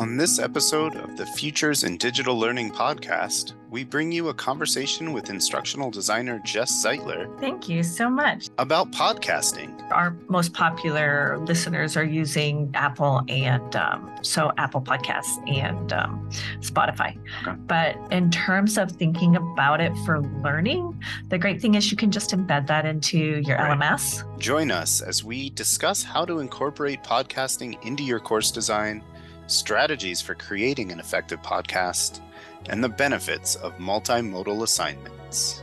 On this episode of the Futures in Digital Learning podcast, we bring you a conversation with instructional designer Jess Zeitler. Thank you so much. About podcasting. Our most popular listeners are using Apple and um, so Apple Podcasts and um, Spotify. Okay. But in terms of thinking about it for learning, the great thing is you can just embed that into your right. LMS. Join us as we discuss how to incorporate podcasting into your course design strategies for creating an effective podcast, and the benefits of multimodal assignments.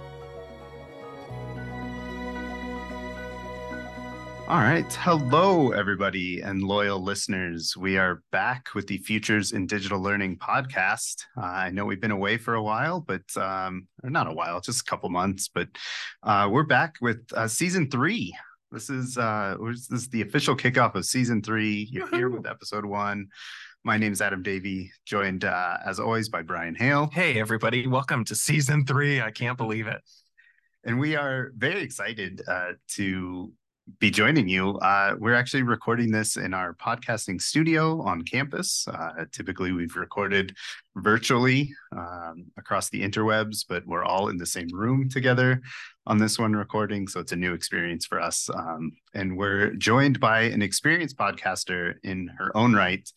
All right. Hello, everybody and loyal listeners. We are back with the Futures in Digital Learning podcast. Uh, I know we've been away for a while, but um, or not a while, just a couple months, but uh, we're back with uh, season three. This is uh, this is the official kickoff of season three. You're here with episode one. My name is Adam Davi, joined uh, as always by Brian Hale. Hey, everybody. Welcome to season three. I can't believe it. And we are very excited uh, to be joining you. Uh, we're actually recording this in our podcasting studio on campus. Uh, typically, we've recorded virtually um, across the interwebs, but we're all in the same room together on this one recording. So it's a new experience for us. Um, and we're joined by an experienced podcaster in her own right.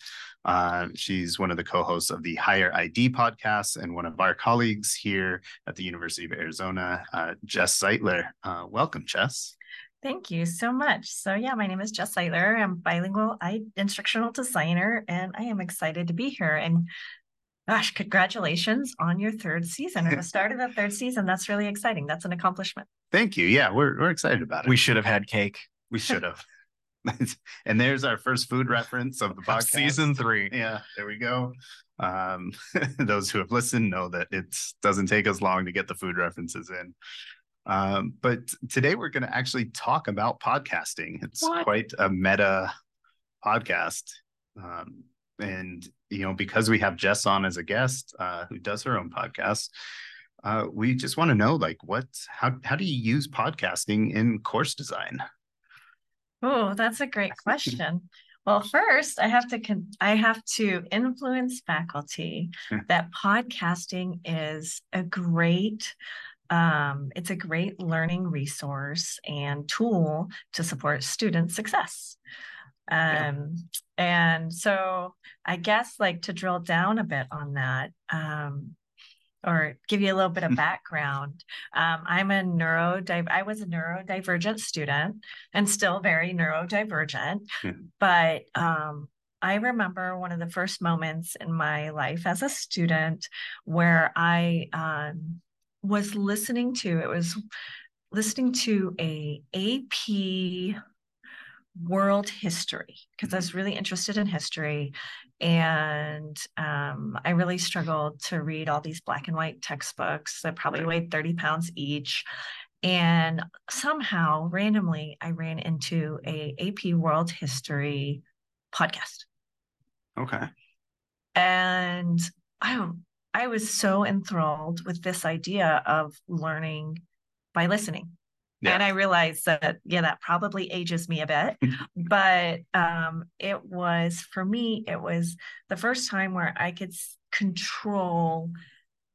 Uh, she's one of the co-hosts of the Higher ID podcast and one of our colleagues here at the University of Arizona, uh, Jess Zeitler. Uh, welcome, Jess. Thank you so much. So yeah, my name is Jess Zeitler. I'm bilingual I, instructional designer, and I am excited to be here. And gosh, congratulations on your third season or the start of the third season. That's really exciting. That's an accomplishment. Thank you. Yeah, we're we're excited about it. We should have had cake. We should have. and there's our first food reference of the podcast. Season three. Yeah, there we go. Um, those who have listened know that it doesn't take us long to get the food references in. Um, but today we're going to actually talk about podcasting. It's what? quite a meta podcast. Um, and, you know, because we have Jess on as a guest uh, who does her own podcast, uh, we just want to know like what, how, how do you use podcasting in course design? Oh, that's a great question. Well, first, I have to con- I have to influence faculty that podcasting is a great um, it's a great learning resource and tool to support student success. Um, yeah. And so, I guess, like to drill down a bit on that, um, or give you a little bit of mm. background. Um, I'm a neurodiv. I was a neurodivergent student and still very neurodivergent. Mm-hmm. But um, I remember one of the first moments in my life as a student where I um, was listening to. It was listening to a AP world history because I was mm-hmm. really interested in history. And um, I really struggled to read all these black and white textbooks that probably weighed 30 pounds each. And somehow, randomly, I ran into a AP World History podcast. Okay. And I I was so enthralled with this idea of learning by listening. Yeah. And I realized that, yeah, that probably ages me a bit. but um, it was, for me, it was the first time where I could control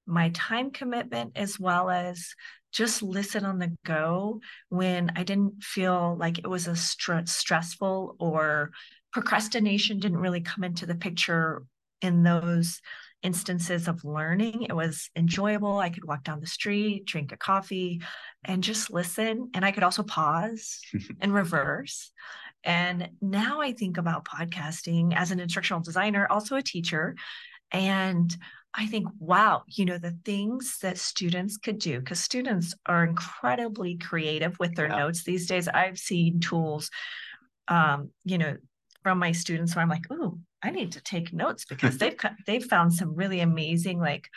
my time commitment as well as just listen on the go when I didn't feel like it was a st- stressful or procrastination didn't really come into the picture in those instances of learning. It was enjoyable. I could walk down the street, drink a coffee, and just listen. And I could also pause and reverse. And now I think about podcasting as an instructional designer, also a teacher. And I think, wow, you know, the things that students could do, because students are incredibly creative with their yeah. notes these days. I've seen tools, um, you know, from my students where I'm like, oh, I need to take notes because they've they've found some really amazing like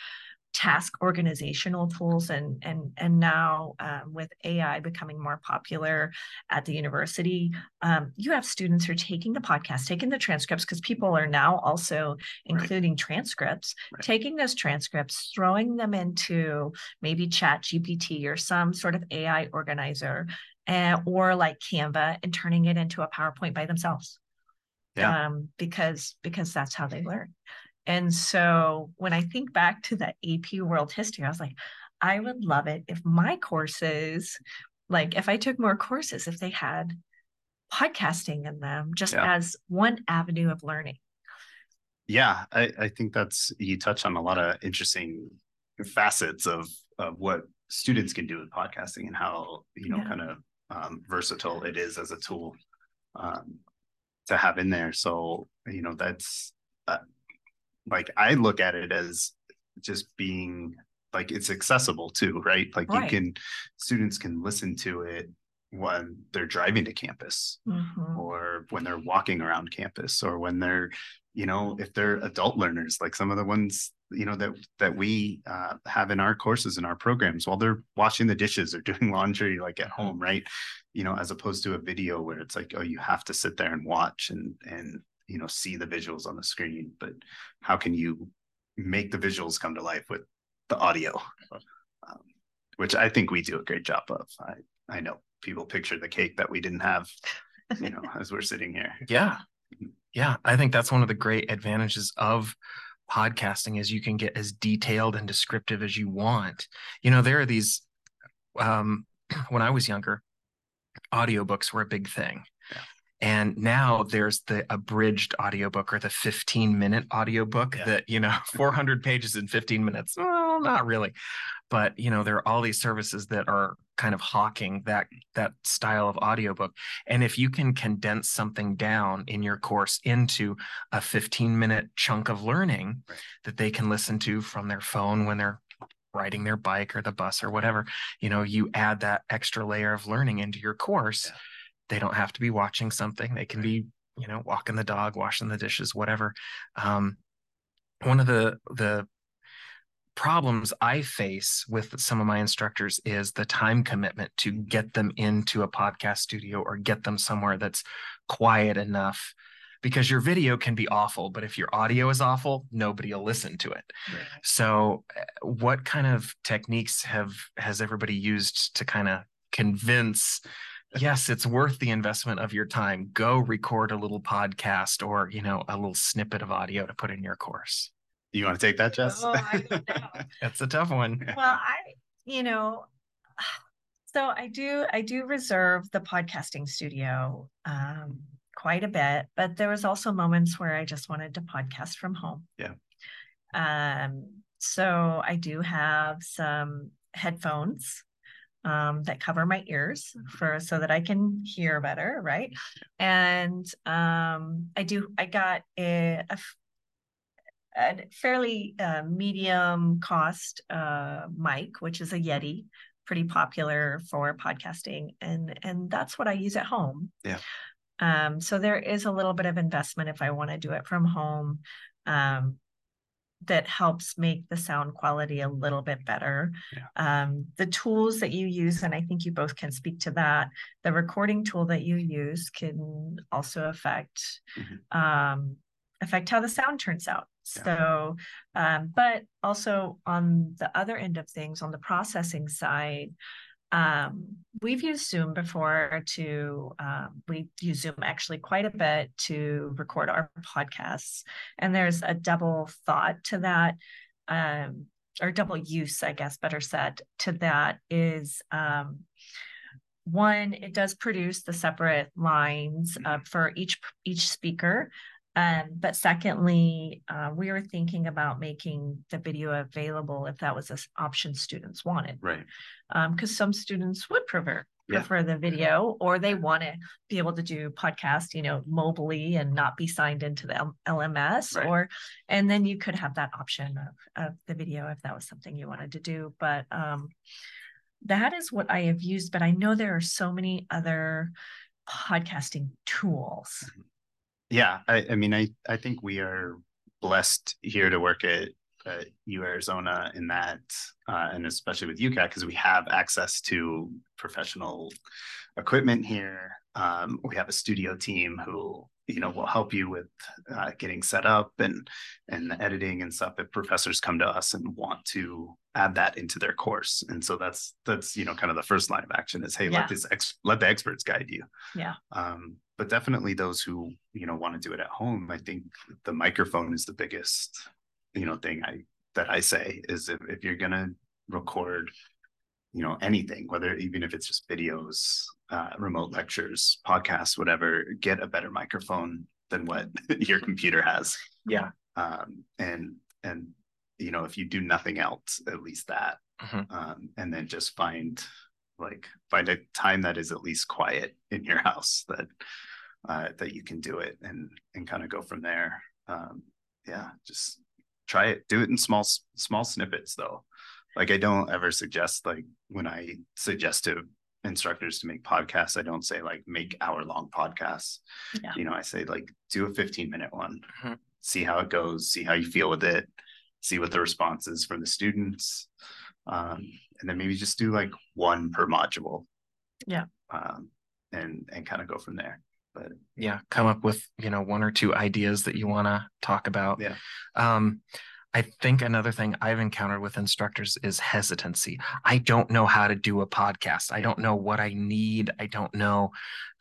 task organizational tools and and and now um, with ai becoming more popular at the university um, you have students who are taking the podcast taking the transcripts because people are now also including right. transcripts right. taking those transcripts throwing them into maybe chat gpt or some sort of ai organizer uh, or like canva and turning it into a powerpoint by themselves yeah. um, because because that's how they learn. And so when I think back to that AP World History, I was like, I would love it if my courses, like if I took more courses, if they had podcasting in them just yeah. as one avenue of learning. Yeah, I, I think that's you touch on a lot of interesting facets of of what students can do with podcasting and how you know yeah. kind of um, versatile it is as a tool um, to have in there. So you know that's uh, like I look at it as just being like it's accessible too, right? Like right. you can students can listen to it when they're driving to campus mm-hmm. or when they're walking around campus or when they're you know if they're adult learners like some of the ones you know that that we uh, have in our courses and our programs while they're washing the dishes or doing laundry like at home right? You know as opposed to a video where it's like oh you have to sit there and watch and and you know see the visuals on the screen but how can you make the visuals come to life with the audio? Um, which i think we do a great job of. I i know people picture the cake that we didn't have you know as we're sitting here. Yeah. Yeah. I think that's one of the great advantages of podcasting is you can get as detailed and descriptive as you want you know there are these um when i was younger audiobooks were a big thing yeah. and now there's the abridged audiobook or the 15 minute audiobook yeah. that you know 400 pages in 15 minutes well not really but you know there are all these services that are kind of hawking that that style of audiobook and if you can condense something down in your course into a 15 minute chunk of learning right. that they can listen to from their phone when they're riding their bike or the bus or whatever you know you add that extra layer of learning into your course yeah. they don't have to be watching something they can be you know walking the dog washing the dishes whatever um, one of the the problems I face with some of my instructors is the time commitment to get them into a podcast studio or get them somewhere that's quiet enough because your video can be awful but if your audio is awful nobody will listen to it. Right. so eh, what kind of techniques have has everybody used to kind of convince yes it's worth the investment of your time. Go record a little podcast or you know a little snippet of audio to put in your course you want to take that, Jess? Oh, That's a tough one. Well, I, you know, so I do, I do reserve the podcasting studio um, quite a bit, but there was also moments where I just wanted to podcast from home. Yeah. Um, so I do have some headphones um, that cover my ears for so that I can hear better, right? And um, I do. I got a, a a fairly uh, medium cost uh, mic, which is a Yeti, pretty popular for podcasting, and and that's what I use at home. Yeah. Um, so there is a little bit of investment if I want to do it from home. Um, that helps make the sound quality a little bit better. Yeah. Um, the tools that you use, and I think you both can speak to that, the recording tool that you use can also affect mm-hmm. um, affect how the sound turns out. So, um, but also on the other end of things, on the processing side, um, we've used Zoom before to, um, we use Zoom actually quite a bit to record our podcasts. And there's a double thought to that, um, or double use, I guess, better said, to that is um, one, it does produce the separate lines uh, for each each speaker. Um, but secondly, uh, we were thinking about making the video available if that was an option students wanted. Right. Because um, some students would prefer prefer yeah. the video or they want to be able to do podcast you know mobilely and not be signed into the L- lms right. or and then you could have that option of, of the video if that was something you wanted to do but um that is what i have used but i know there are so many other podcasting tools mm-hmm yeah, I, I mean, I, I think we are blessed here to work at, at U Arizona in that, uh, and especially with UCATT, because we have access to professional equipment here. Um, we have a studio team who, you know we'll help you with uh, getting set up and and the editing and stuff if professors come to us and want to add that into their course. And so that's that's you know kind of the first line of action is hey yeah. let this ex- let the experts guide you. Yeah. Um but definitely those who you know want to do it at home i think the microphone is the biggest you know thing i that i say is if, if you're gonna record you know anything whether even if it's just videos uh, remote lectures podcasts whatever get a better microphone than what your computer has. Yeah. Um, and and you know if you do nothing else at least that. Mm-hmm. um, and then just find like find a time that is at least quiet in your house that uh, that you can do it and and kind of go from there. Um, yeah just try it. Do it in small small snippets though. Like I don't ever suggest like when I suggest to instructors to make podcasts, I don't say like make hour long podcasts. Yeah. You know, I say like do a 15 minute one, mm-hmm. see how it goes, see how you feel with it, see what the response is from the students. Um, and then maybe just do like one per module. Yeah. Um, and and kind of go from there. But yeah, come up with, you know, one or two ideas that you want to talk about. Yeah. Um, I think another thing I've encountered with instructors is hesitancy. I don't know how to do a podcast. I don't know what I need. I don't know.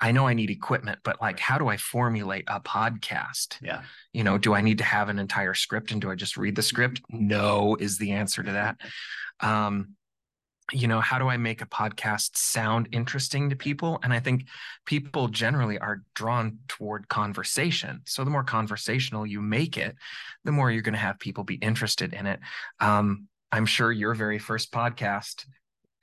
I know I need equipment, but like, how do I formulate a podcast? Yeah. You know, do I need to have an entire script and do I just read the script? No, is the answer to that. Um, you know how do i make a podcast sound interesting to people? And i think people generally are drawn toward conversation. So the more conversational you make it the more you're going to have people be interested in it. Um, i'm sure your very first podcast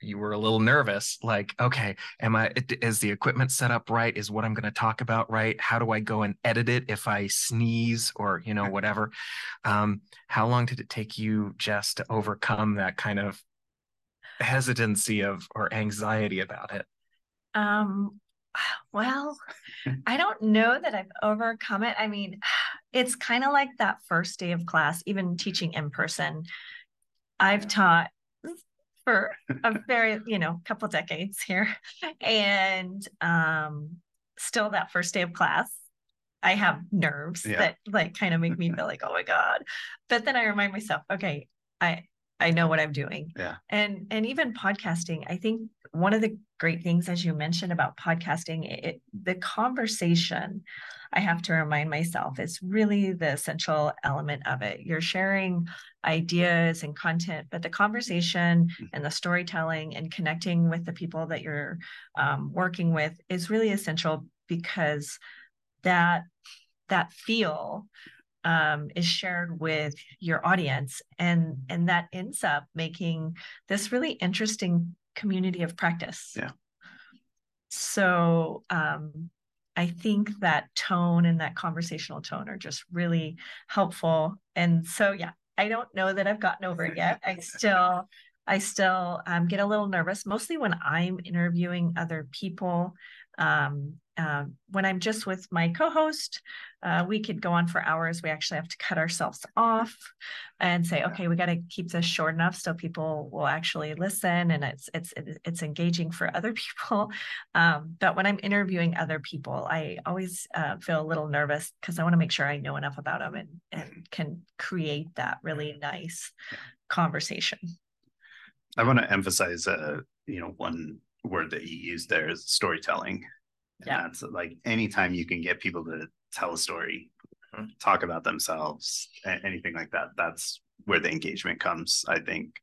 you were a little nervous like okay am i is the equipment set up right? Is what i'm going to talk about right? How do i go and edit it if i sneeze or you know whatever? Um, how long did it take you jess to overcome that kind of hesitancy of or anxiety about it? Um, well, I don't know that I've overcome it. I mean, it's kind of like that first day of class, even teaching in person. I've taught for a very, you know, couple decades here. And um still that first day of class, I have nerves yeah. that like kind of make me feel like, oh my God. But then I remind myself, okay, I I know what I'm doing. Yeah. And and even podcasting, I think one of the great things as you mentioned about podcasting, it, the conversation, I have to remind myself, is really the essential element of it. You're sharing ideas and content, but the conversation mm-hmm. and the storytelling and connecting with the people that you're um, working with is really essential because that that feel um, is shared with your audience and and that ends up making this really interesting community of practice. Yeah. So um, i think that tone and that conversational tone are just really helpful. And so yeah i don't know that i've gotten over it yet. I still i still um, get a little nervous mostly when i'm interviewing other people um, uh, when I'm just with my co-host, uh, we could go on for hours. We actually have to cut ourselves off and say, okay, we got to keep this short enough so people will actually listen and it's it's it's engaging for other people. Um, but when I'm interviewing other people, I always uh, feel a little nervous because I want to make sure I know enough about them and and can create that really nice conversation. I want to emphasize, uh, you know, one word that you use there is storytelling. And yeah. that's like anytime you can get people to tell a story, mm-hmm. talk about themselves, anything like that, that's where the engagement comes, I think.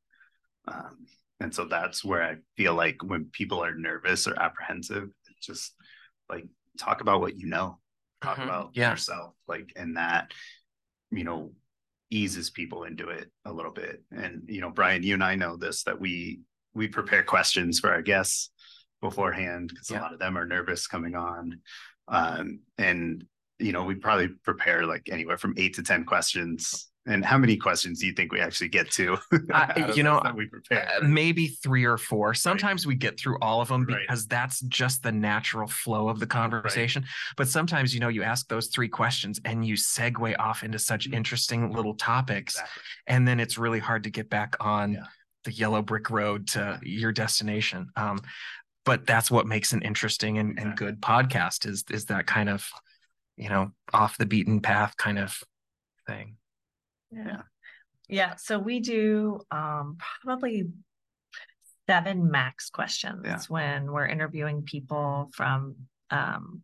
Um, and so that's where I feel like when people are nervous or apprehensive, just like talk about what you know, talk mm-hmm. about yeah. yourself, like, and that, you know, eases people into it a little bit. And, you know, Brian, you and I know this that we we prepare questions for our guests beforehand because yeah. a lot of them are nervous coming on. Um, and you know, we probably prepare like anywhere from eight to ten questions. And how many questions do you think we actually get to? you know, we prepare uh, maybe three or four. Sometimes right. we get through all of them because right. that's just the natural flow of the conversation. Right. But sometimes, you know, you ask those three questions and you segue off into such mm-hmm. interesting little topics, exactly. and then it's really hard to get back on. Yeah the yellow brick road to your destination. Um, but that's what makes an interesting and, and good podcast is is that kind of you know, off the beaten path kind of thing. Yeah. Yeah. So we do um, probably seven max questions yeah. when we're interviewing people from um,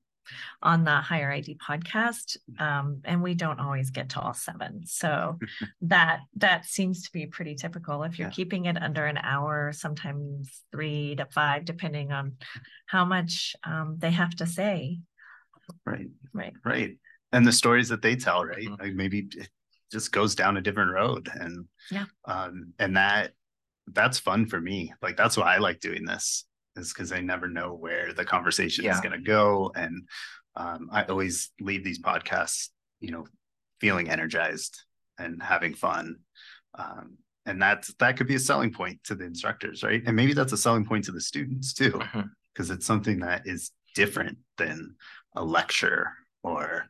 on the higher id podcast um, and we don't always get to all seven. So that that seems to be pretty typical. If you're yeah. keeping it under an hour sometimes three to five depending on how much um, they have to say. Right. Right. Right. And the stories that they tell right? Mm-hmm. like maybe it just goes down a different road and yeah. um and that that's fun for me. Like that's why i like doing this is because I never know where the conversation yeah. is going to go. And um, I always leave these podcasts, you know, feeling energized and having fun. Um, and that's that could be a selling point to the instructors, right? And maybe that's a selling point to the students too, because mm-hmm. it's something that is different than a lecture or,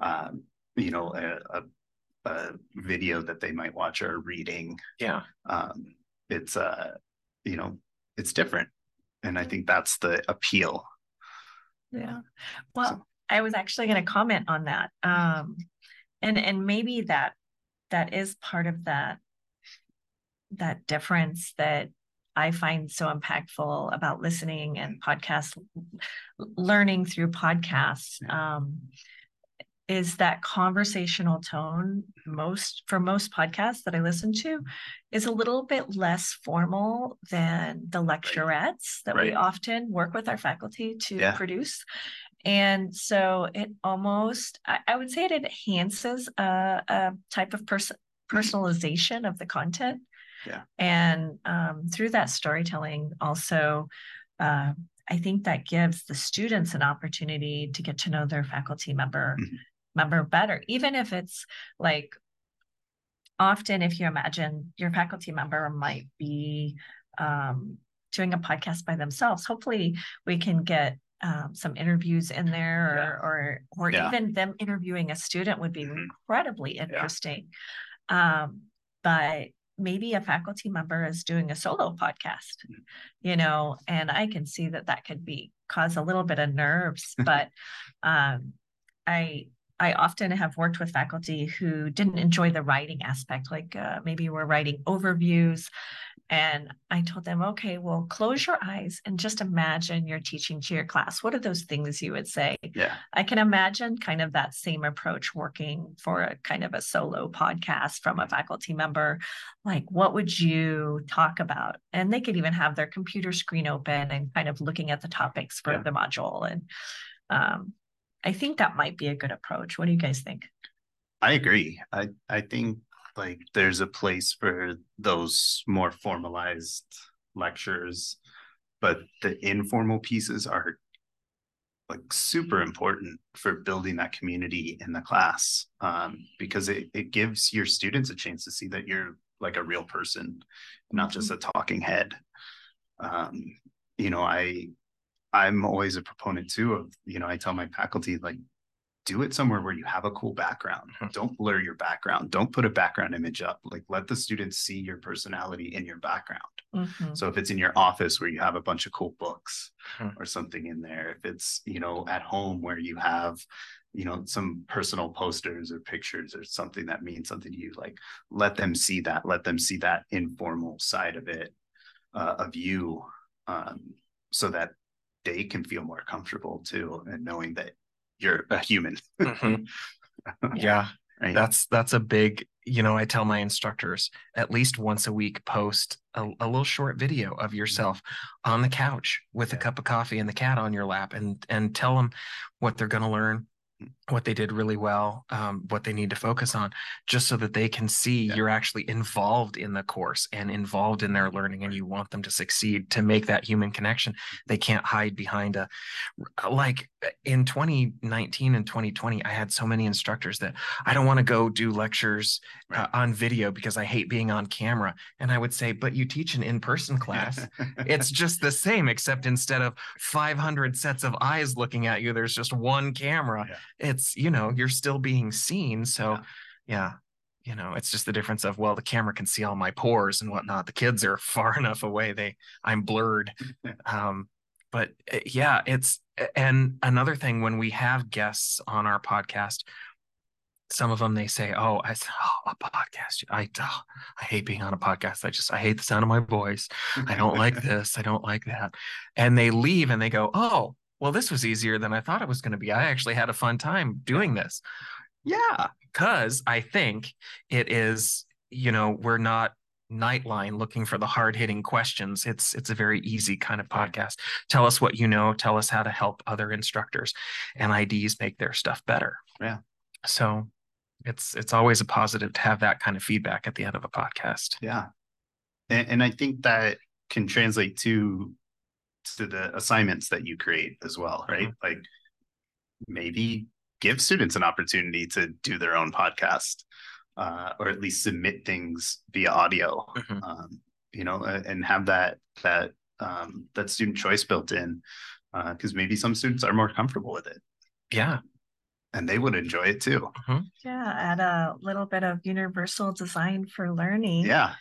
um, you know, a, a, a, video that they might watch or reading. Yeah. Um, it's uh, you know, it's different and I think that's the appeal. Yeah. Well, so. I was actually going to comment on that. Um, and and maybe that that is part of that that difference that I find so impactful about listening and podcast learning through podcasts. Um, is that conversational tone most for most podcasts that I listen to is a little bit less formal than the lecturettes that right. we often work with our faculty to yeah. produce. And so it almost, I, I would say it enhances a, a type of pers- personalization of the content. Yeah. And um, through that storytelling, also, uh, I think that gives the students an opportunity to get to know their faculty member mm-hmm member better, even if it's like often if you imagine your faculty member might be um, doing a podcast by themselves, hopefully we can get um, some interviews in there yeah. or or, or yeah. even them interviewing a student would be mm-hmm. incredibly interesting. Yeah. Um, but maybe a faculty member is doing a solo podcast, mm-hmm. you know, and I can see that that could be cause a little bit of nerves, but um, I I often have worked with faculty who didn't enjoy the writing aspect, like uh, maybe we're writing overviews. And I told them, okay, well, close your eyes and just imagine you're teaching to your class. What are those things you would say? Yeah. I can imagine kind of that same approach working for a kind of a solo podcast from a faculty member. Like, what would you talk about? And they could even have their computer screen open and kind of looking at the topics for yeah. the module. And um, I think that might be a good approach. What do you guys think? I agree. I I think like there's a place for those more formalized lectures, but the informal pieces are like super important for building that community in the class um, because it, it gives your students a chance to see that you're like a real person, not just mm-hmm. a talking head. Um, you know, I I'm always a proponent too of, you know, I tell my faculty, like, do it somewhere where you have a cool background. Mm-hmm. Don't blur your background. Don't put a background image up. Like, let the students see your personality in your background. Mm-hmm. So if it's in your office where you have a bunch of cool books mm-hmm. or something in there, if it's, you know, at home where you have, you know, some personal posters or pictures or something that means something to you, like, let them see that. Let them see that informal side of it, uh, of you. Um, so that they can feel more comfortable too and knowing that you're a human mm-hmm. yeah right. that's that's a big you know i tell my instructors at least once a week post a, a little short video of yourself on the couch with yeah. a cup of coffee and the cat on your lap and and tell them what they're going to learn what they did really well, um, what they need to focus on, just so that they can see yeah. you're actually involved in the course and involved in their learning, and you want them to succeed to make that human connection. They can't hide behind a like in 2019 and 2020. I had so many instructors that I don't want to go do lectures uh, on video because I hate being on camera, and I would say, but you teach an in-person class. it's just the same, except instead of 500 sets of eyes looking at you, there's just one camera. Yeah it's you know you're still being seen so yeah. yeah you know it's just the difference of well the camera can see all my pores and whatnot the kids are far enough away they i'm blurred um but uh, yeah, it's and another thing when we have guests on our podcast, some of them they say, "Oh, I oh, a podcast. I oh, I hate being on a podcast. I just I hate the sound of my voice. I don't like this. I don't like that." And they leave and they go, "Oh, well, this was easier than I thought it was going to be. I actually had a fun time doing this." Yeah, because I think it is. You know, we're not nightline looking for the hard hitting questions. It's it's a very easy kind of podcast. Tell us what you know. Tell us how to help other instructors and IDs make their stuff better. Yeah. So it's it's always a positive to have that kind of feedback at the end of a podcast. Yeah, and, and I think that can translate to to the assignments that you create as well, right? Mm-hmm. Like maybe give students an opportunity to do their own podcast uh, or at least submit things via audio, mm-hmm. um, you know, and have that that um, that student choice built in because uh, maybe some students are more comfortable with it. Yeah. And they would enjoy it too. Mm-hmm. Yeah, add a little bit of universal design for learning. Yeah.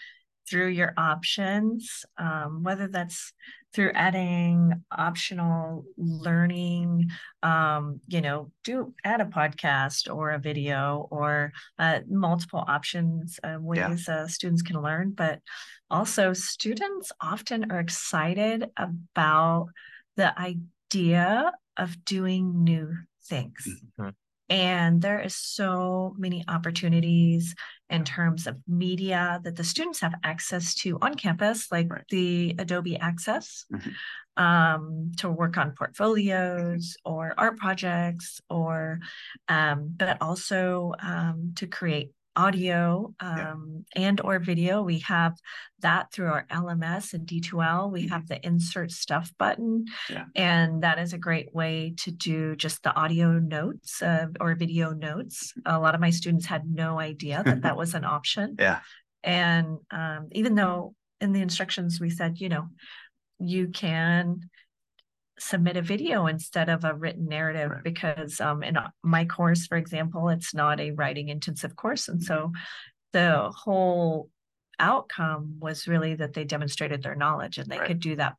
Through your options, um, whether that's through adding optional learning um, you know do add a podcast or a video or uh, multiple options uh, ways yeah. uh, students can learn but also students often are excited about the idea of doing new things mm-hmm. And there is so many opportunities in terms of media that the students have access to on campus, like right. the Adobe Access, mm-hmm. um, to work on portfolios or art projects, or um, but also um, to create audio um, yeah. and or video. We have that through our lms and d2l we have the insert stuff button yeah. and that is a great way to do just the audio notes uh, or video notes. A lot of my students had no idea that that was an option. Yeah. And um, even though in the instructions we said you know you can submit a video instead of a written narrative right. because um, in my course, for example, it's not a writing intensive course. And so the whole outcome was really that they demonstrated their knowledge and they right. could do that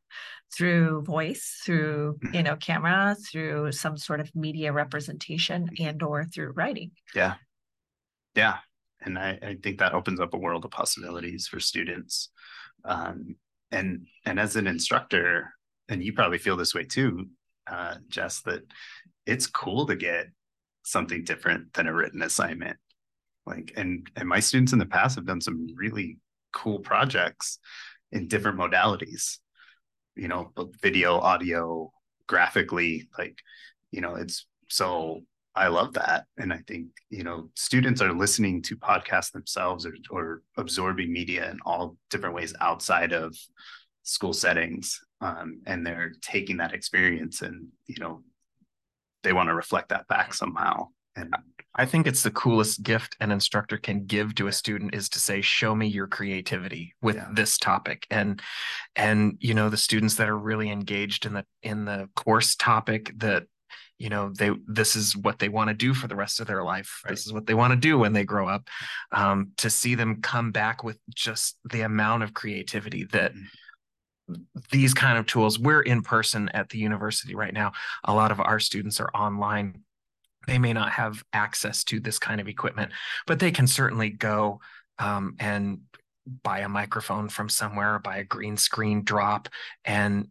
through voice through you mm-hmm. know camera through some sort of media representation and or through writing yeah yeah and I, I think that opens up a world of possibilities for students um, and and as an instructor and you probably feel this way too, uh, Jess, that it's cool to get something different than a written assignment. Like, and and my students in the past have done some really cool projects in different modalities. You know, video, audio, graphically, like, you know, it's so I love that. And I think, you know, students are listening to podcasts themselves or, or absorbing media in all different ways outside of school settings um, and they're taking that experience and you know they want to reflect that back somehow. And i think it's the coolest gift an instructor can give to a student is to say show me your creativity with yeah. this topic. And and you know the students that are really engaged in the in the course topic that you know they this is what they want to do for the rest of their life. Right. this is what they want to do when they grow up. Um, to see them come back with just the amount of creativity that mm-hmm these kind of tools. We're in person at the university right now. A lot of our students are online. They may not have access to this kind of equipment but they can certainly go um, and buy a microphone from somewhere buy a green screen drop and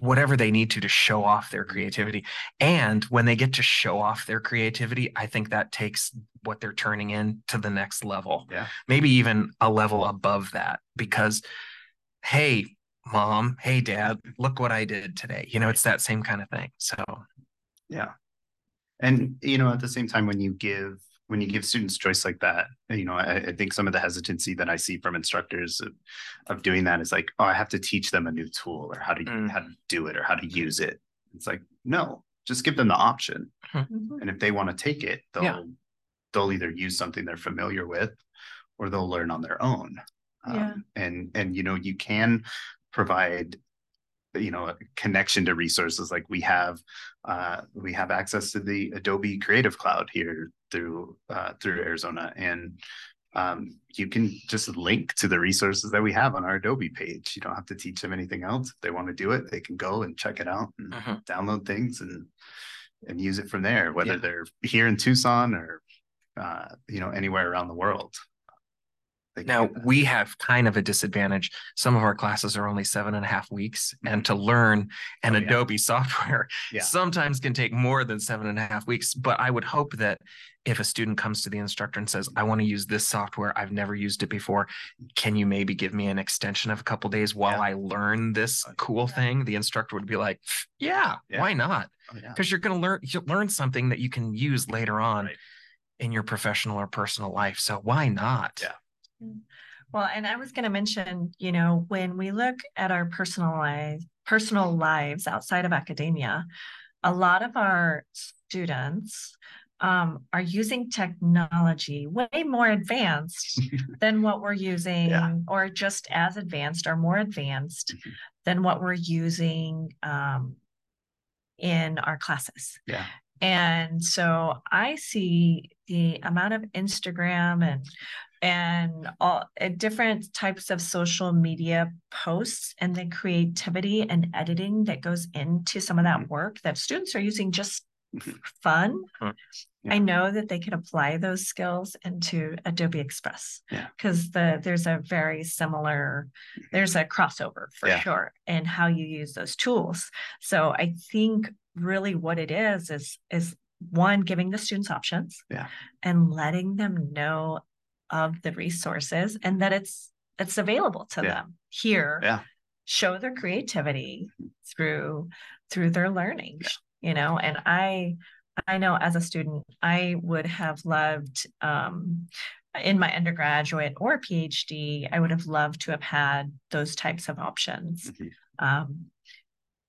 whatever they need to to show off their creativity. And when they get to show off their creativity i think that takes what they're turning in to the next level. Yeah. Maybe even a level above that because hey mom, hey, dad, look what I did today. You know, it's that same kind of thing. So, yeah. And, you know, at the same time, when you give, when you give students choice like that, you know, I, I think some of the hesitancy that I see from instructors of, of, doing that is like, oh, I have to teach them a new tool or how to mm. how to do it or how to use it. It's like, no, just give them the option. Mm-hmm. And if they want to take it, they'll yeah. they'll either use something they're familiar with or they'll learn on their own. Yeah. Um, and and you know you can provide you know a connection to resources like we have uh, we have access to the adobe creative cloud here through uh, through arizona and um, you can just link to the resources that we have on our Adobe page. You don't have to teach them anything else. If they want to do it, they can go and check it out and uh-huh. download things and and use it from there, whether yeah. they're here in Tucson or uh, you know anywhere around the world. Now we have kind of a disadvantage. Some of our classes are only seven and a half weeks, mm-hmm. and to learn an oh, yeah. Adobe software yeah. sometimes can take more than seven and a half weeks. But I would hope that if a student comes to the instructor and says, "I want to use this software, I've never used it before, can you maybe give me an extension of a couple days while yeah. I learn this cool thing?" The instructor would be like, "Yeah, why not? Because oh, you're going to learn you learn something that you can use later on." Right. In your professional or personal life. So why not? Yeah. Well, and I was going to mention, you know, when we look at our personal life, personal lives outside of academia, a lot of our students um, are using technology way more advanced than what we're using, yeah. or just as advanced or more advanced mm-hmm. than what we're using um, in our classes. Yeah. And so I see the amount of Instagram and and all uh, different types of social media posts and the creativity and editing that goes into some of that mm-hmm. work that students are using just mm-hmm. fun. Yeah. I know that they can apply those skills into Adobe Express because yeah. the there's a very similar there's a crossover for yeah. sure in how you use those tools. So I think really what it is is is one giving the students options yeah. and letting them know of the resources and that it's it's available to yeah. them here yeah show their creativity through through their learning yeah. you know and i i know as a student i would have loved um in my undergraduate or phd i would have loved to have had those types of options mm-hmm. um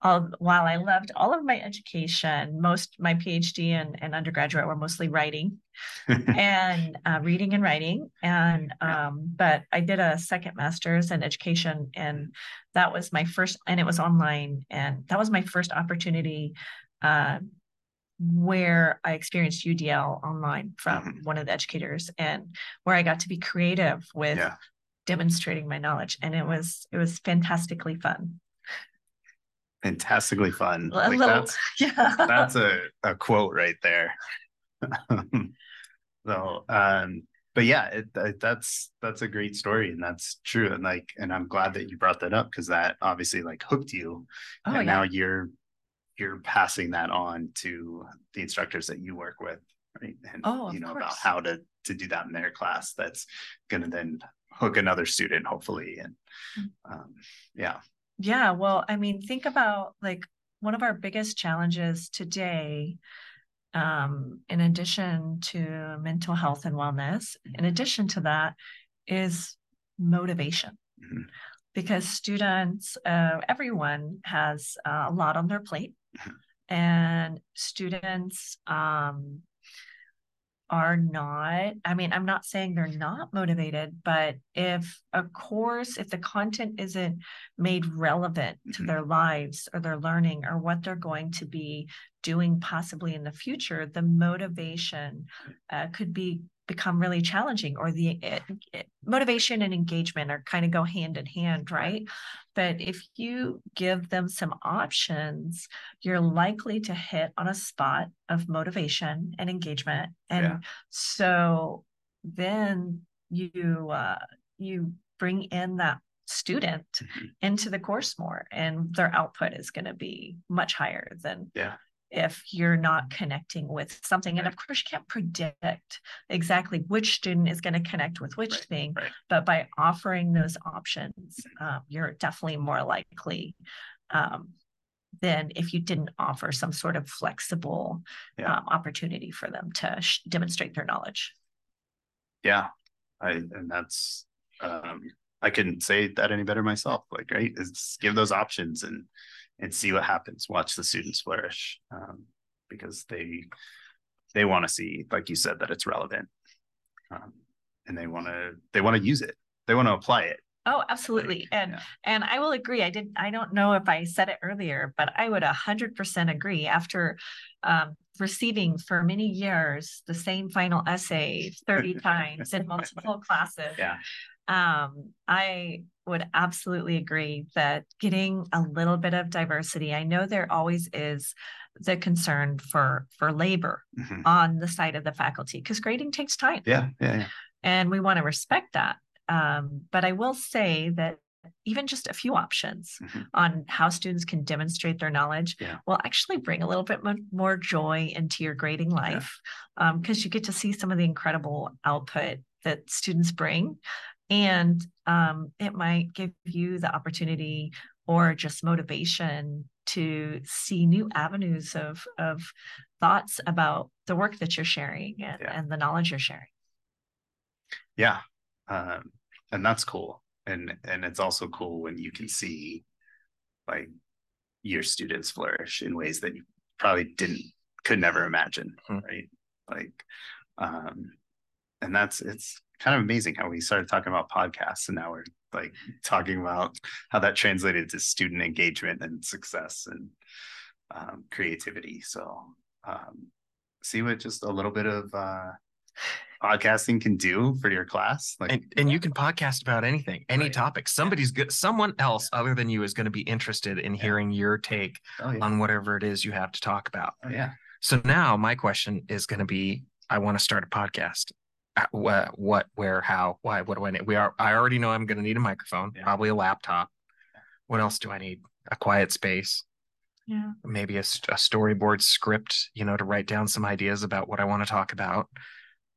all, while I loved all of my education, most my PhD and, and undergraduate were mostly writing and uh, reading and writing. And um, but I did a second master's in education, and that was my first, and it was online, and that was my first opportunity. Uh, where I experienced UDL online from mm-hmm. one of the educators and where I got to be creative with yeah. demonstrating my knowledge and it was it was fantastically fun fantastically fun. A like little, that's, yeah. that's a, a quote right there. so, um, but yeah, it, it, that's that's a great story, and that's true. And like, and I'm glad that you brought that up because that obviously like hooked you, oh, and yeah. now you're you're passing that on to the instructors that you work with, right? And oh, you know course. about how to to do that in their class. That's going to then hook another student, hopefully, and mm. um, yeah, yeah, well, I mean, think about like one of our biggest challenges today, um, in addition to mental health and wellness, in addition to that, is motivation. Mm-hmm. Because students, uh, everyone has uh, a lot on their plate, mm-hmm. and students um, are not i mean i'm not saying they're not motivated but if a course if the content isn't made relevant to mm-hmm. their lives or their learning or what they're going to be doing possibly in the future the motivation uh, could be become really challenging or the it, it, motivation and engagement are kind of go hand in hand right but if you give them some options you're likely to hit on a spot of motivation and engagement and yeah. so then you uh, you bring in that student mm-hmm. into the course more and their output is going to be much higher than yeah if you're not connecting with something. And of course, you can't predict exactly which student is going to connect with which right, thing, right. but by offering those options, um, you're definitely more likely um, than if you didn't offer some sort of flexible yeah. um, opportunity for them to sh- demonstrate their knowledge. Yeah, I and that's um, I couldn't say that any better myself. Like, right, is give those options and and see what happens. Watch the students flourish um, because they they want to see, like you said, that it's relevant, um, and they want to they want to use it. They want to apply it. Oh, absolutely. Like, and yeah. and I will agree. I didn't I don't know if I said it earlier, but I would a hundred percent agree after um, receiving for many years the same final essay 30 times in multiple classes. Yeah. Um, I would absolutely agree that getting a little bit of diversity, I know there always is the concern for for labor mm-hmm. on the side of the faculty because grading takes time. Yeah, yeah, yeah. And we want to respect that. Um, but I will say that even just a few options mm-hmm. on how students can demonstrate their knowledge yeah. will actually bring a little bit more joy into your grading life because yeah. um, you get to see some of the incredible output that students bring and um, it might give you the opportunity or just motivation to see new avenues of of thoughts about the work that you're sharing and, yeah. and the knowledge you're sharing yeah um, and that's cool and and it's also cool when you can see like your students flourish in ways that you probably didn't could never imagine mm-hmm. right like um and that's it's kind of amazing how we started talking about podcasts and now we're like talking about how that translated to student engagement and success and um, creativity so um see what just a little bit of uh podcasting can do for your class. Like, and, and you can podcast about anything, any right. topic. Somebody's good. Someone else yeah. other than you is going to be interested in yeah. hearing your take oh, yeah. on whatever it is you have to talk about. Oh, yeah. So now my question is going to be: I want to start a podcast. Uh, what, what, where, how, why? What do I need? We are. I already know I'm going to need a microphone, probably a laptop. What else do I need? A quiet space. Yeah. Maybe a, a storyboard script, you know, to write down some ideas about what I want to talk about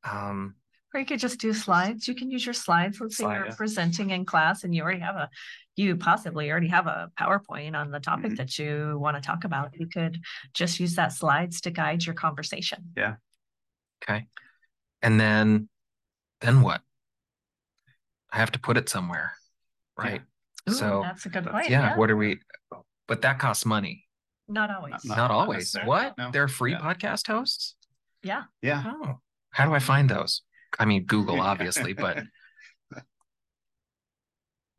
um, or you could just do slides. You can use your slides. Let's Slide, say you're yeah. presenting in class and you already have a, you possibly already have a PowerPoint on the topic mm-hmm. that you want to talk about. You could just use that slides to guide your conversation. Yeah. Okay. And then, then what? I have to put it somewhere, right? Yeah. Ooh, so that's a good point. Yeah, yeah, What are we? But that costs money. Not always. Not, not, not always. What? No. They're free podcast hosts. Yeah. Yeah. Oh. How do I find those? I mean, Google, obviously, but.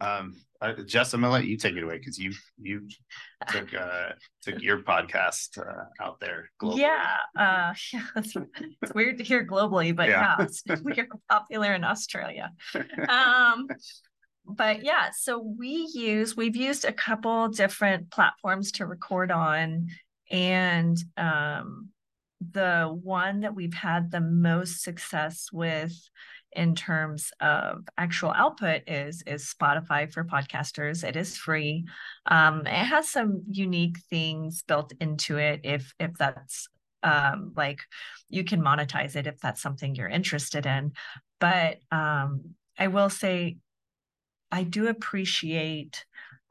Um, uh, Jess, I'm gonna let you take it away because you you took uh took your podcast uh, out there globally. Yeah, uh, yeah, it's, it's weird to hear globally, but yeah, yeah it's popular in Australia. Um, but yeah, so we use we've used a couple different platforms to record on, and um, the one that we've had the most success with in terms of actual output is is Spotify for podcasters. It is free. Um, it has some unique things built into it if if that's um, like you can monetize it if that's something you're interested in. But um, I will say I do appreciate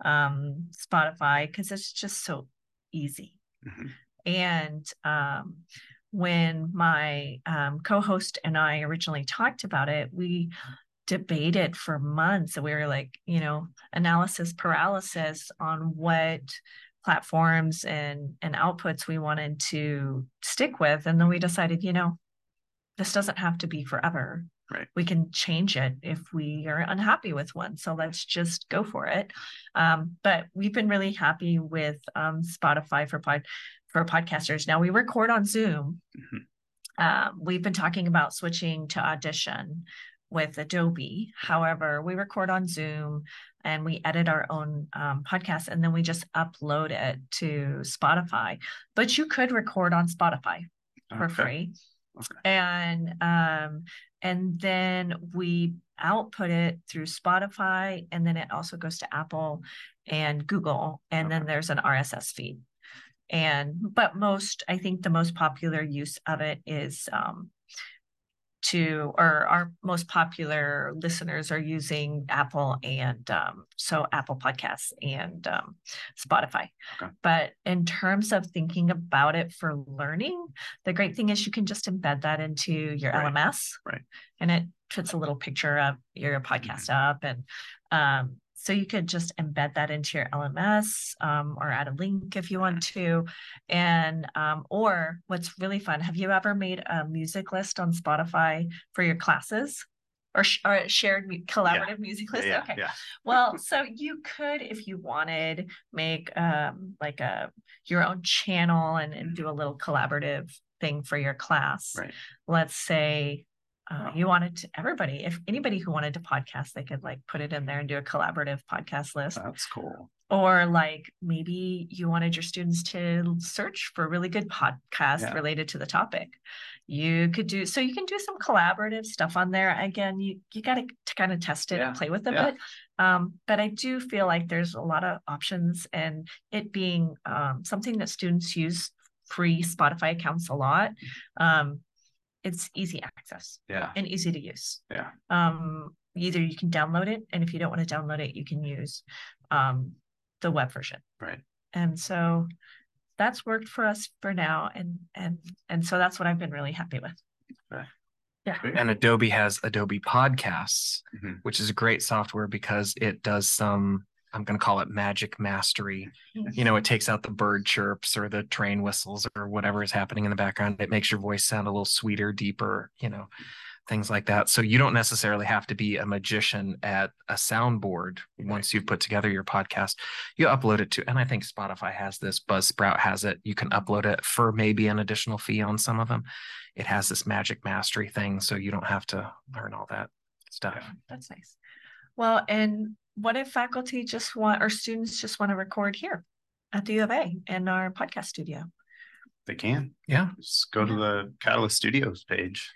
um, Spotify because it's just so easy. Mm-hmm. And um, when my um, co-host and I originally talked about it, we debated for months. And we were like, you know, analysis paralysis on what platforms and and outputs we wanted to stick with. And then we decided, you know, this doesn't have to be forever. Right. We can change it if we are unhappy with one. So let's just go for it. Um, but we've been really happy with um, Spotify for pod for podcasters. Now we record on Zoom. Mm-hmm. Um, we've been talking about switching to Audition with Adobe. However, we record on Zoom and we edit our own um, podcast and then we just upload it to Spotify. But you could record on Spotify for okay. free. Okay. And um, and then we output it through Spotify, and then it also goes to Apple and Google, and okay. then there's an RSS feed and but most i think the most popular use of it is um, to or our most popular listeners are using apple and um, so apple podcasts and um, spotify okay. but in terms of thinking about it for learning the great thing is you can just embed that into your right. lms right and it puts a little picture of your podcast mm-hmm. up and um, so you could just embed that into your LMS um, or add a link if you want to. And, um, or what's really fun, have you ever made a music list on Spotify for your classes? Or, sh- or shared collaborative yeah. music list. Yeah, okay. Yeah. well, so you could, if you wanted, make um, like a your own channel and, and do a little collaborative thing for your class. Right. Let's say uh, you wanted to everybody, if anybody who wanted to podcast, they could like put it in there and do a collaborative podcast list. That's cool. Or like maybe you wanted your students to search for really good podcast yeah. related to the topic. You could do so you can do some collaborative stuff on there. Again, you you got to kind of test it yeah. and play with it yeah. bit. Um, but I do feel like there's a lot of options and it being um, something that students use free Spotify accounts a lot. Um, it's easy access yeah. and easy to use. Yeah. Um either you can download it and if you don't want to download it you can use um the web version. Right. And so that's worked for us for now and and and so that's what i've been really happy with. Right. yeah. And adobe has adobe podcasts mm-hmm. which is a great software because it does some I'm going to call it magic mastery. Mm-hmm. You know, it takes out the bird chirps or the train whistles or whatever is happening in the background. It makes your voice sound a little sweeter, deeper, you know, things like that. So you don't necessarily have to be a magician at a soundboard once you've put together your podcast. You upload it to, and I think Spotify has this, Buzzsprout has it. You can upload it for maybe an additional fee on some of them. It has this magic mastery thing. So you don't have to learn all that stuff. That's nice. Well, and what if faculty just want or students just want to record here at the U of A in our podcast studio? They can. Yeah. Just go to the Catalyst Studios page.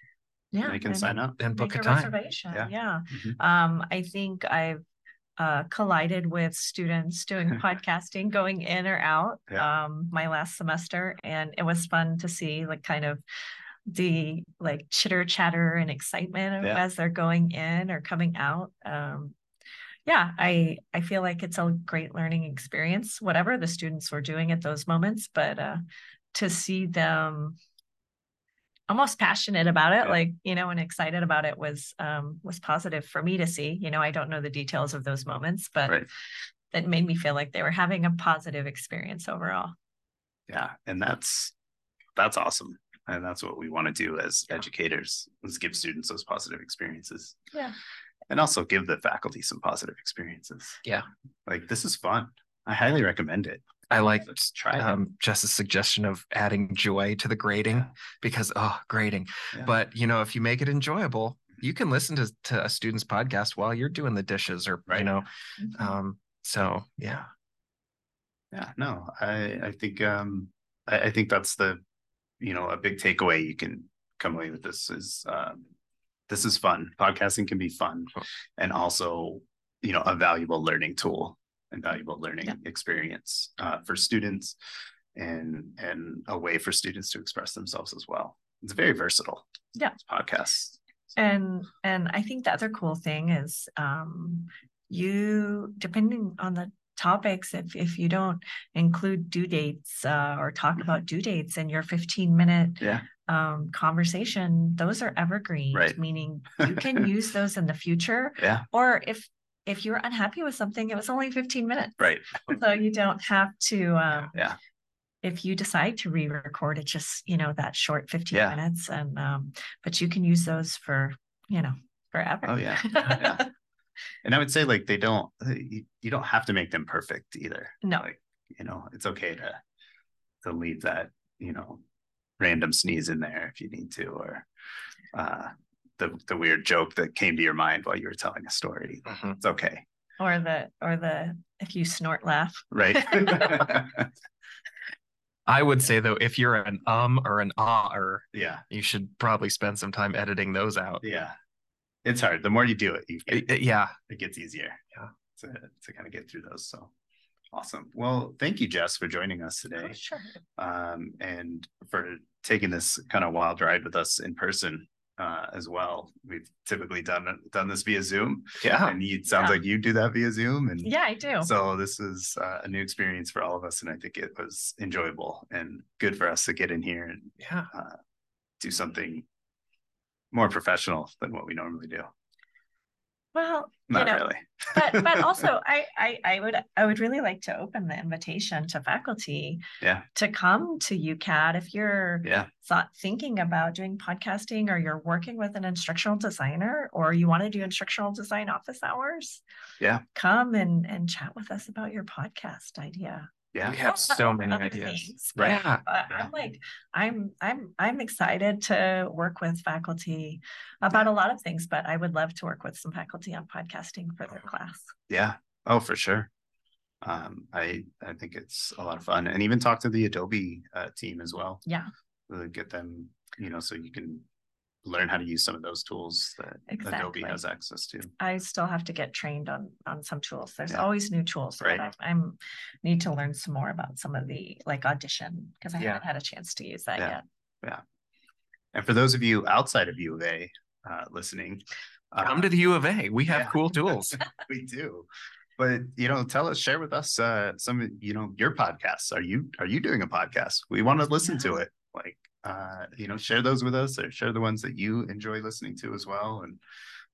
Yeah. They can sign up and book a, a time. Reservation. Yeah. yeah. Mm-hmm. Um, I think I've uh, collided with students doing podcasting going in or out yeah. um, my last semester and it was fun to see like kind of the like chitter chatter and excitement yeah. as they're going in or coming out um, yeah, I I feel like it's a great learning experience, whatever the students were doing at those moments. But uh, to see them almost passionate about it, yeah. like you know, and excited about it was um, was positive for me to see. You know, I don't know the details of those moments, but right. it made me feel like they were having a positive experience overall. Yeah, and that's that's awesome and that's what we want to do as educators is give students those positive experiences yeah and also give the faculty some positive experiences. Yeah. Like this is fun. I highly recommend it. I like Let's try um, just a suggestion of adding joy to the grading yeah. because oh grading. Yeah. But you know, if you make it enjoyable, you can listen to, to a student's podcast while you're doing the dishes or right. you know. Mm-hmm. Um, so yeah. Yeah, no, I I think um I, I think that's the you know a big takeaway you can come away with this is um this is fun. Podcasting can be fun and also, you know, a valuable learning tool and valuable learning yeah. experience uh, for students and and a way for students to express themselves as well. It's very versatile. Yeah. Podcasts. And and I think the other cool thing is um you depending on the topics if if you don't include due dates uh, or talk mm-hmm. about due dates in your 15 minute yeah um, conversation, those are evergreen, right. meaning you can use those in the future. Yeah. Or if if you're unhappy with something, it was only 15 minutes. Right. so you don't have to um, yeah. If you decide to re-record it, just you know that short 15 yeah. minutes, and um, but you can use those for you know forever. Oh yeah, yeah. And I would say like they don't you, you don't have to make them perfect either. No, like, you know it's okay to to leave that you know random sneeze in there if you need to, or uh, the the weird joke that came to your mind while you were telling a story. Mm-hmm. It's okay. Or the or the if you snort laugh. Right. I would say though, if you're an um or an ah or yeah, you should probably spend some time editing those out. Yeah, it's hard. The more you do it, you get, yeah, it gets easier. Yeah, to to kind of get through those. So awesome. Well, thank you, Jess, for joining us today. Oh, sure. Um, and for taking this kind of wild ride with us in person uh, as well. We've typically done done this via Zoom. Yeah, and it sounds yeah. like you do that via Zoom. And yeah, I do. So this is uh, a new experience for all of us, and I think it was enjoyable and good for us to get in here and yeah, uh, do something more professional than what we normally do. Well, not you know, really. but but also I, I I would I would really like to open the invitation to faculty yeah. to come to UCATT if you're yeah. thought thinking about doing podcasting or you're working with an instructional designer or you want to do instructional design office hours. Yeah. Come and and chat with us about your podcast idea Yeah, we have so many ideas. Things, right. Yeah. I'm like, I'm I'm I'm excited to work with faculty about a lot of things, but I would love to work with some faculty on podcasting for their class. Yeah. Oh, for sure. Um, I I think it's a lot of fun, and even talk to the Adobe uh, team as well. Yeah. Get them, you know, so you can learn how to use some of those tools that exactly. Adobe has access to. I still have to get trained on on some tools. There's yeah. always new tools. Right. I, am need to learn some more about some of the like audition because I yeah. haven't had a chance to use that yeah. yet. Yeah. And for those of you outside of U of A uh, listening, uh, come to the U of A. We have cool tools. we do. But you know, tell us, share with us uh, some, you know, your podcasts. Are you are you doing a podcast? We want to listen to it. Like uh, you know, share those with us or share the ones that you enjoy listening to as well. And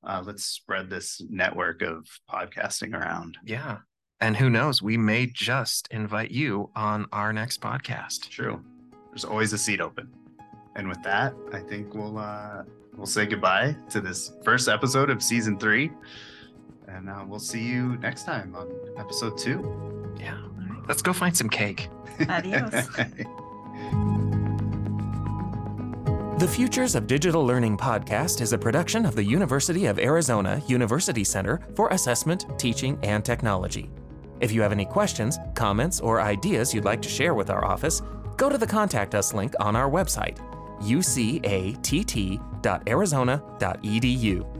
uh, let's spread this network of podcasting around. Yeah. And who knows, we may just invite you on our next podcast. True. There's always a seat open. And with that, I think we'll uh, we'll say goodbye to this first episode of season three. And uh, we'll see you next time on episode two. Yeah. Let's go find some cake. Adios. The Futures of Digital Learning podcast is a production of the University of Arizona University Center for Assessment, Teaching, and Technology. If you have any questions, comments, or ideas you'd like to share with our office, go to the Contact Us link on our website, ucatt.arizona.edu.